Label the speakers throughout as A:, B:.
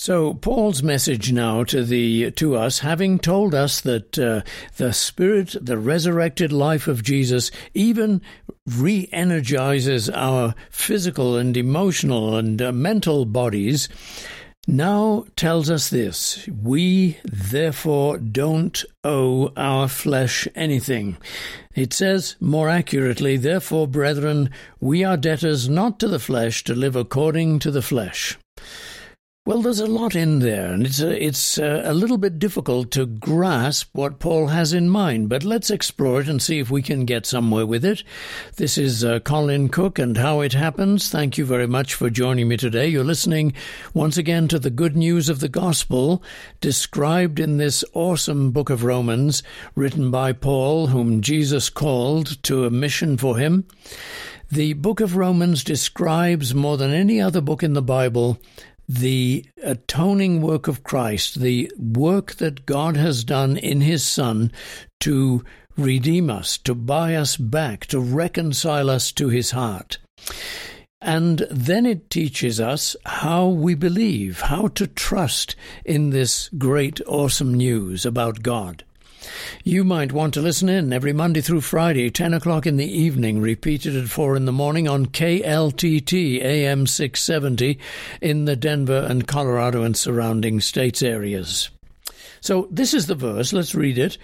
A: So Paul's message now to the to us, having told us that uh, the Spirit, the resurrected life of Jesus, even re-energizes our physical and emotional and uh, mental bodies, now tells us this: we therefore don't owe our flesh anything. It says more accurately, therefore, brethren, we are debtors not to the flesh to live according to the flesh. Well, there's a lot in there, and it's a, it's a, a, little bit difficult to grasp what Paul has in mind, but let's explore it and see if we can get somewhere with it. This is uh, Colin Cook and How It Happens. Thank you very much for joining me today. You're listening once again to the good news of the gospel described in this awesome book of Romans, written by Paul, whom Jesus called to a mission for him. The book of Romans describes more than any other book in the Bible the atoning work of Christ, the work that God has done in His Son to redeem us, to buy us back, to reconcile us to His heart. And then it teaches us how we believe, how to trust in this great, awesome news about God. You might want to listen in every Monday through Friday, 10 o'clock in the evening, repeated at 4 in the morning on KLTT AM 670 in the Denver and Colorado and surrounding states areas. So this is the verse. Let's read it.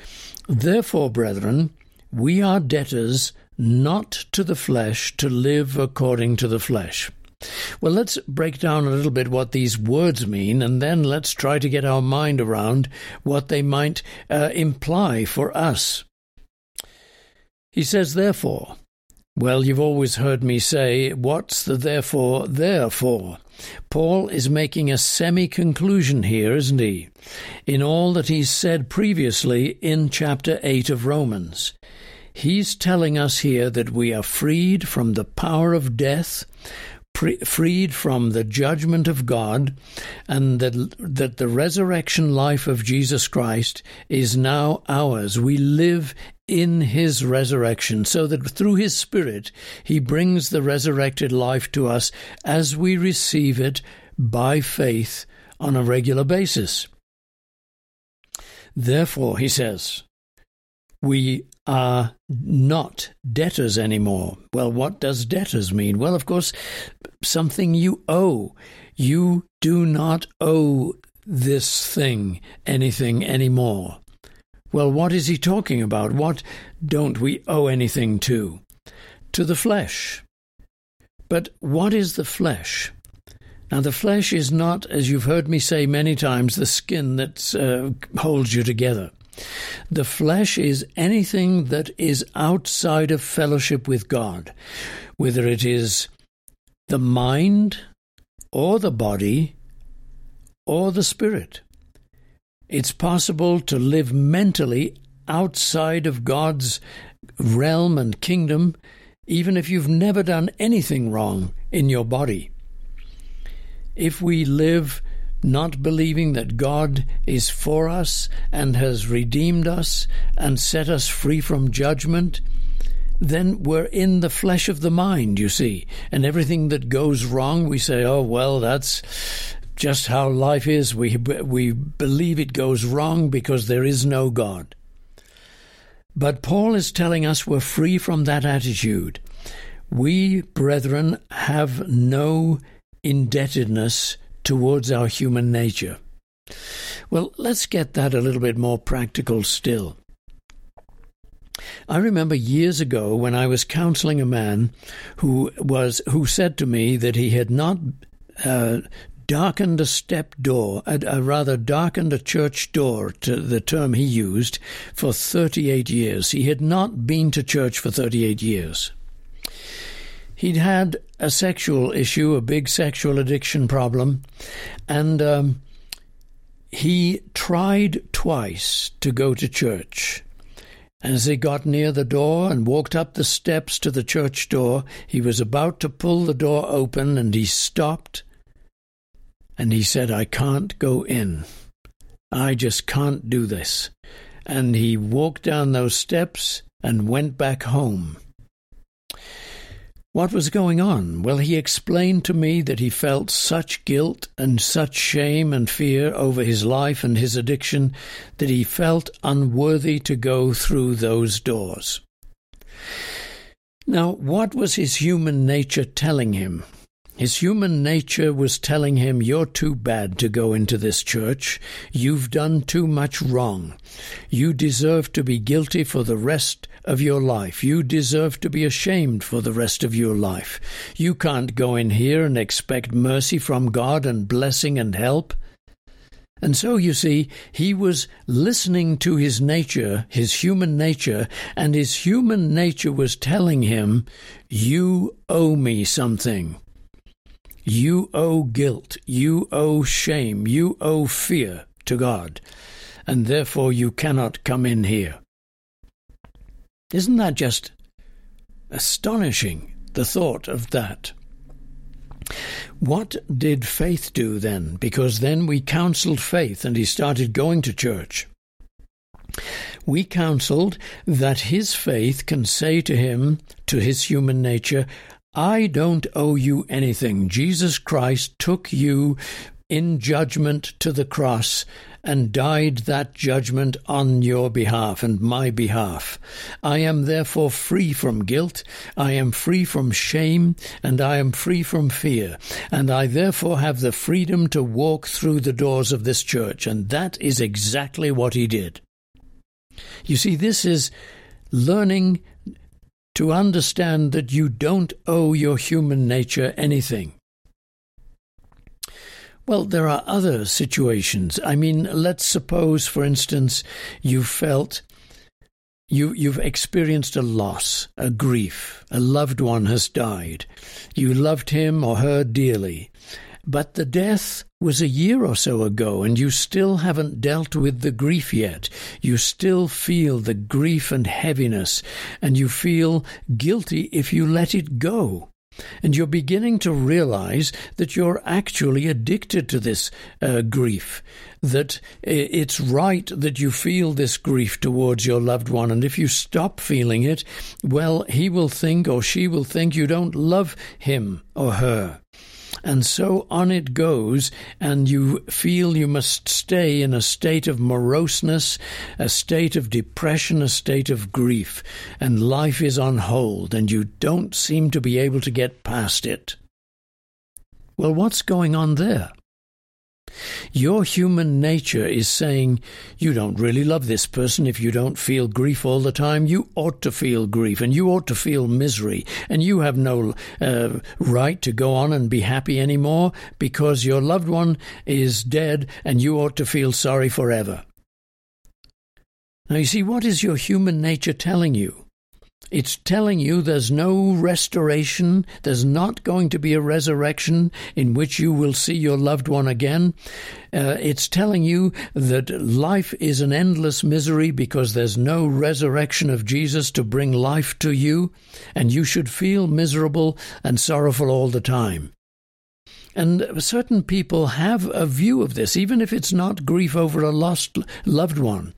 A: Therefore, brethren, we are debtors not to the flesh to live according to the flesh. Well, let's break down a little bit what these words mean, and then let's try to get our mind around what they might uh, imply for us. He says, therefore, well, you've always heard me say, what's the therefore there for? Paul is making a semi conclusion here, isn't he? In all that he's said previously in chapter 8 of Romans. He's telling us here that we are freed from the power of death, freed from the judgment of God, and that, that the resurrection life of Jesus Christ is now ours. We live in his resurrection, so that through his Spirit he brings the resurrected life to us as we receive it by faith on a regular basis. Therefore, he says, we are not debtors anymore. Well, what does debtors mean? Well, of course, something you owe. You do not owe this thing anything anymore. Well, what is he talking about? What don't we owe anything to? To the flesh. But what is the flesh? Now, the flesh is not, as you've heard me say many times, the skin that uh, holds you together. The flesh is anything that is outside of fellowship with God, whether it is the mind or the body or the spirit. It's possible to live mentally outside of God's realm and kingdom, even if you've never done anything wrong in your body. If we live not believing that God is for us and has redeemed us and set us free from judgment, then we're in the flesh of the mind, you see. And everything that goes wrong, we say, oh, well, that's just how life is. We, we believe it goes wrong because there is no God. But Paul is telling us we're free from that attitude. We, brethren, have no indebtedness towards our human nature. Well, let's get that a little bit more practical still. I remember years ago when I was counseling a man who was who said to me that he had not uh, darkened a step door, a, a rather darkened a church door, to the term he used, for 38 years. He had not been to church for 38 years. He'd had a sexual issue, a big sexual addiction problem, and um, he tried twice to go to church. As he got near the door and walked up the steps to the church door, he was about to pull the door open and he stopped and he said, I can't go in. I just can't do this. And he walked down those steps and went back home. What was going on? Well, he explained to me that he felt such guilt and such shame and fear over his life and his addiction that he felt unworthy to go through those doors. Now, what was his human nature telling him? His human nature was telling him, You're too bad to go into this church. You've done too much wrong. You deserve to be guilty for the rest of your life. You deserve to be ashamed for the rest of your life. You can't go in here and expect mercy from God and blessing and help. And so, you see, he was listening to his nature, his human nature, and his human nature was telling him, You owe me something. You owe guilt, you owe shame, you owe fear to God, and therefore you cannot come in here. Isn't that just astonishing, the thought of that? What did faith do then? Because then we counseled faith and he started going to church. We counseled that his faith can say to him, to his human nature, I don't owe you anything. Jesus Christ took you in judgment to the cross and died that judgment on your behalf and my behalf. I am therefore free from guilt, I am free from shame, and I am free from fear, and I therefore have the freedom to walk through the doors of this church, and that is exactly what he did. You see, this is learning to understand that you don't owe your human nature anything. Well, there are other situations. I mean, let's suppose, for instance, you felt you, you've experienced a loss, a grief. A loved one has died. You loved him or her dearly. But the death was a year or so ago, and you still haven't dealt with the grief yet. You still feel the grief and heaviness, and you feel guilty if you let it go. And you're beginning to realize that you're actually addicted to this uh, grief, that it's right that you feel this grief towards your loved one. And if you stop feeling it, well, he will think or she will think you don't love him or her. And so on it goes, and you feel you must stay in a state of moroseness, a state of depression, a state of grief, and life is on hold, and you don't seem to be able to get past it. Well, what's going on there? Your human nature is saying, You don't really love this person if you don't feel grief all the time. You ought to feel grief and you ought to feel misery, and you have no uh, right to go on and be happy anymore because your loved one is dead and you ought to feel sorry forever. Now, you see, what is your human nature telling you? It's telling you there's no restoration, there's not going to be a resurrection in which you will see your loved one again. Uh, it's telling you that life is an endless misery because there's no resurrection of Jesus to bring life to you, and you should feel miserable and sorrowful all the time. And certain people have a view of this, even if it's not grief over a lost loved one.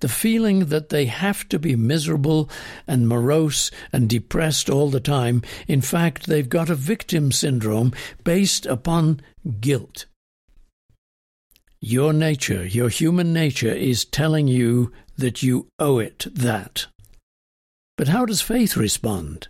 A: The feeling that they have to be miserable and morose and depressed all the time. In fact, they've got a victim syndrome based upon guilt. Your nature, your human nature, is telling you that you owe it that. But how does faith respond?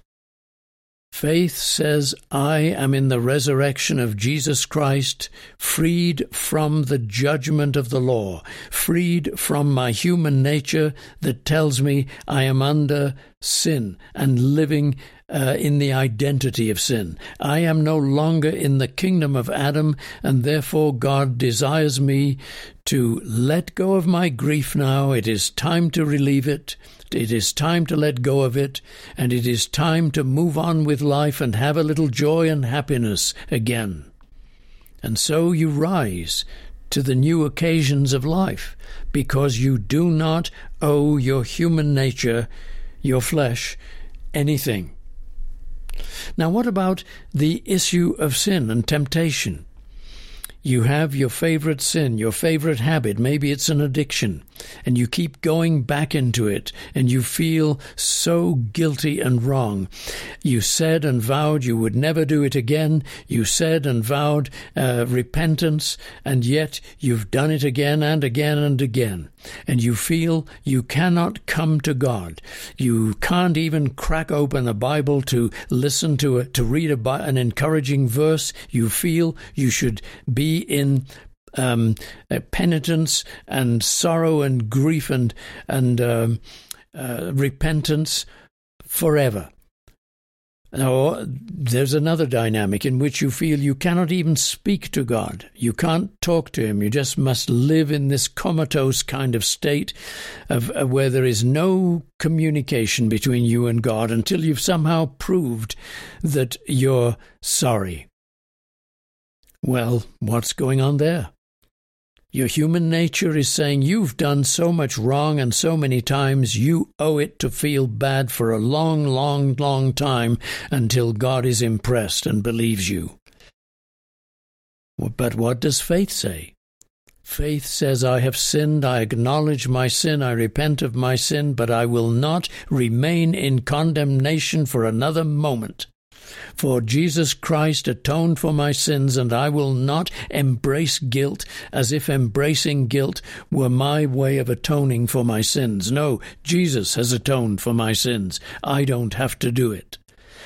A: Faith says, I am in the resurrection of Jesus Christ, freed from the judgment of the law, freed from my human nature that tells me I am under sin and living uh, in the identity of sin. I am no longer in the kingdom of Adam, and therefore God desires me to let go of my grief now. It is time to relieve it. It is time to let go of it, and it is time to move on with life and have a little joy and happiness again. And so you rise to the new occasions of life, because you do not owe your human nature, your flesh, anything. Now, what about the issue of sin and temptation? You have your favorite sin, your favorite habit, maybe it's an addiction. and you keep going back into it and you feel so guilty and wrong. You said and vowed you would never do it again. You said and vowed uh, repentance, and yet you've done it again and again and again. And you feel you cannot come to God. You can't even crack open a Bible to listen to it, to read a, an encouraging verse. You feel you should be in um, uh, penitence and sorrow and grief and and um, uh, repentance forever. Now, there's another dynamic in which you feel you cannot even speak to God. You can't talk to Him. You just must live in this comatose kind of state of, of where there is no communication between you and God until you've somehow proved that you're sorry. Well, what's going on there? Your human nature is saying you've done so much wrong and so many times you owe it to feel bad for a long, long, long time until God is impressed and believes you. But what does faith say? Faith says, I have sinned, I acknowledge my sin, I repent of my sin, but I will not remain in condemnation for another moment. For Jesus Christ atoned for my sins, and I will not embrace guilt as if embracing guilt were my way of atoning for my sins. No, Jesus has atoned for my sins. I don't have to do it.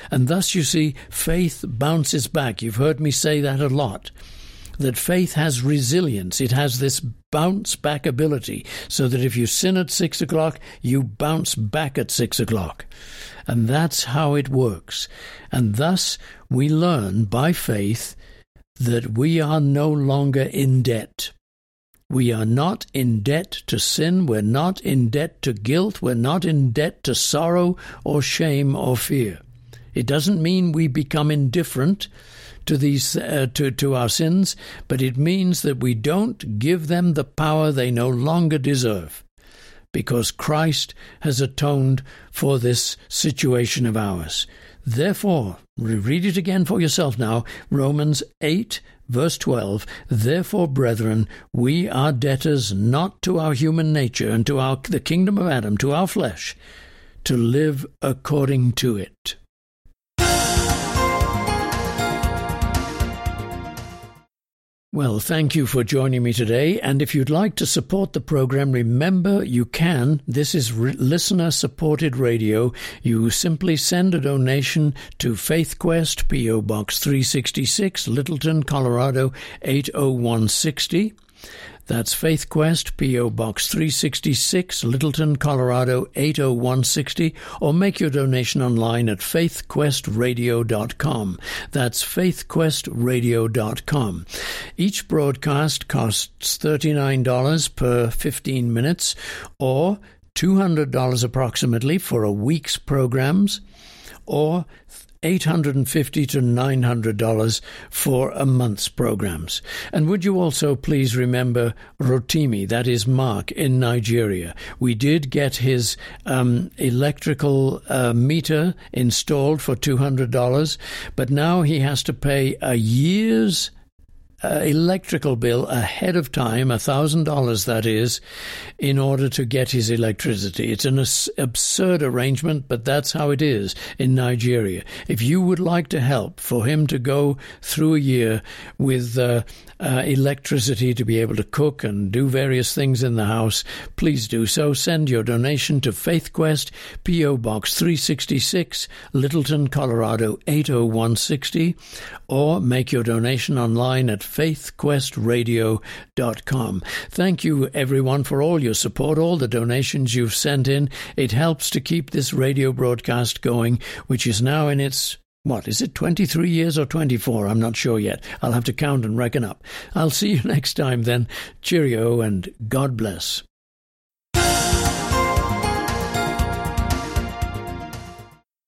A: And thus, you see, faith bounces back. You've heard me say that a lot that faith has resilience. It has this bounce back ability, so that if you sin at six o'clock, you bounce back at six o'clock. And that's how it works. And thus we learn by faith that we are no longer in debt. We are not in debt to sin. We're not in debt to guilt. We're not in debt to sorrow or shame or fear. It doesn't mean we become indifferent to these uh, to to our sins, but it means that we don't give them the power they no longer deserve because Christ has atoned for this situation of ours. Therefore, read it again for yourself now Romans 8, verse 12. Therefore, brethren, we are debtors not to our human nature and to our, the kingdom of Adam, to our flesh, to live according to it. Well, thank you for joining me today. And if you'd like to support the program, remember you can. This is re- listener supported radio. You simply send a donation to FaithQuest, P.O. Box 366, Littleton, Colorado 80160. That's Faith Quest, P.O. Box 366, Littleton, Colorado 80160, or make your donation online at faithquestradio.com. That's faithquestradio.com. Each broadcast costs $39 per 15 minutes, or $200 approximately for a week's programs, or 850 to $900 for a month's programs. And would you also please remember Rotimi, that is Mark in Nigeria. We did get his um, electrical uh, meter installed for $200, but now he has to pay a year's uh, electrical bill ahead of time, a thousand dollars that is, in order to get his electricity. It's an absurd arrangement, but that's how it is in Nigeria. If you would like to help for him to go through a year with uh, uh, electricity to be able to cook and do various things in the house, please do so. Send your donation to FaithQuest, P.O. Box 366, Littleton, Colorado 80160, or make your donation online at faithquestradio.com. Thank you, everyone, for all your support, all the donations you've sent in. It helps to keep this radio broadcast going, which is now in its what is it, 23 years or 24? I'm not sure yet. I'll have to count and reckon up. I'll see you next time then. Cheerio and God bless.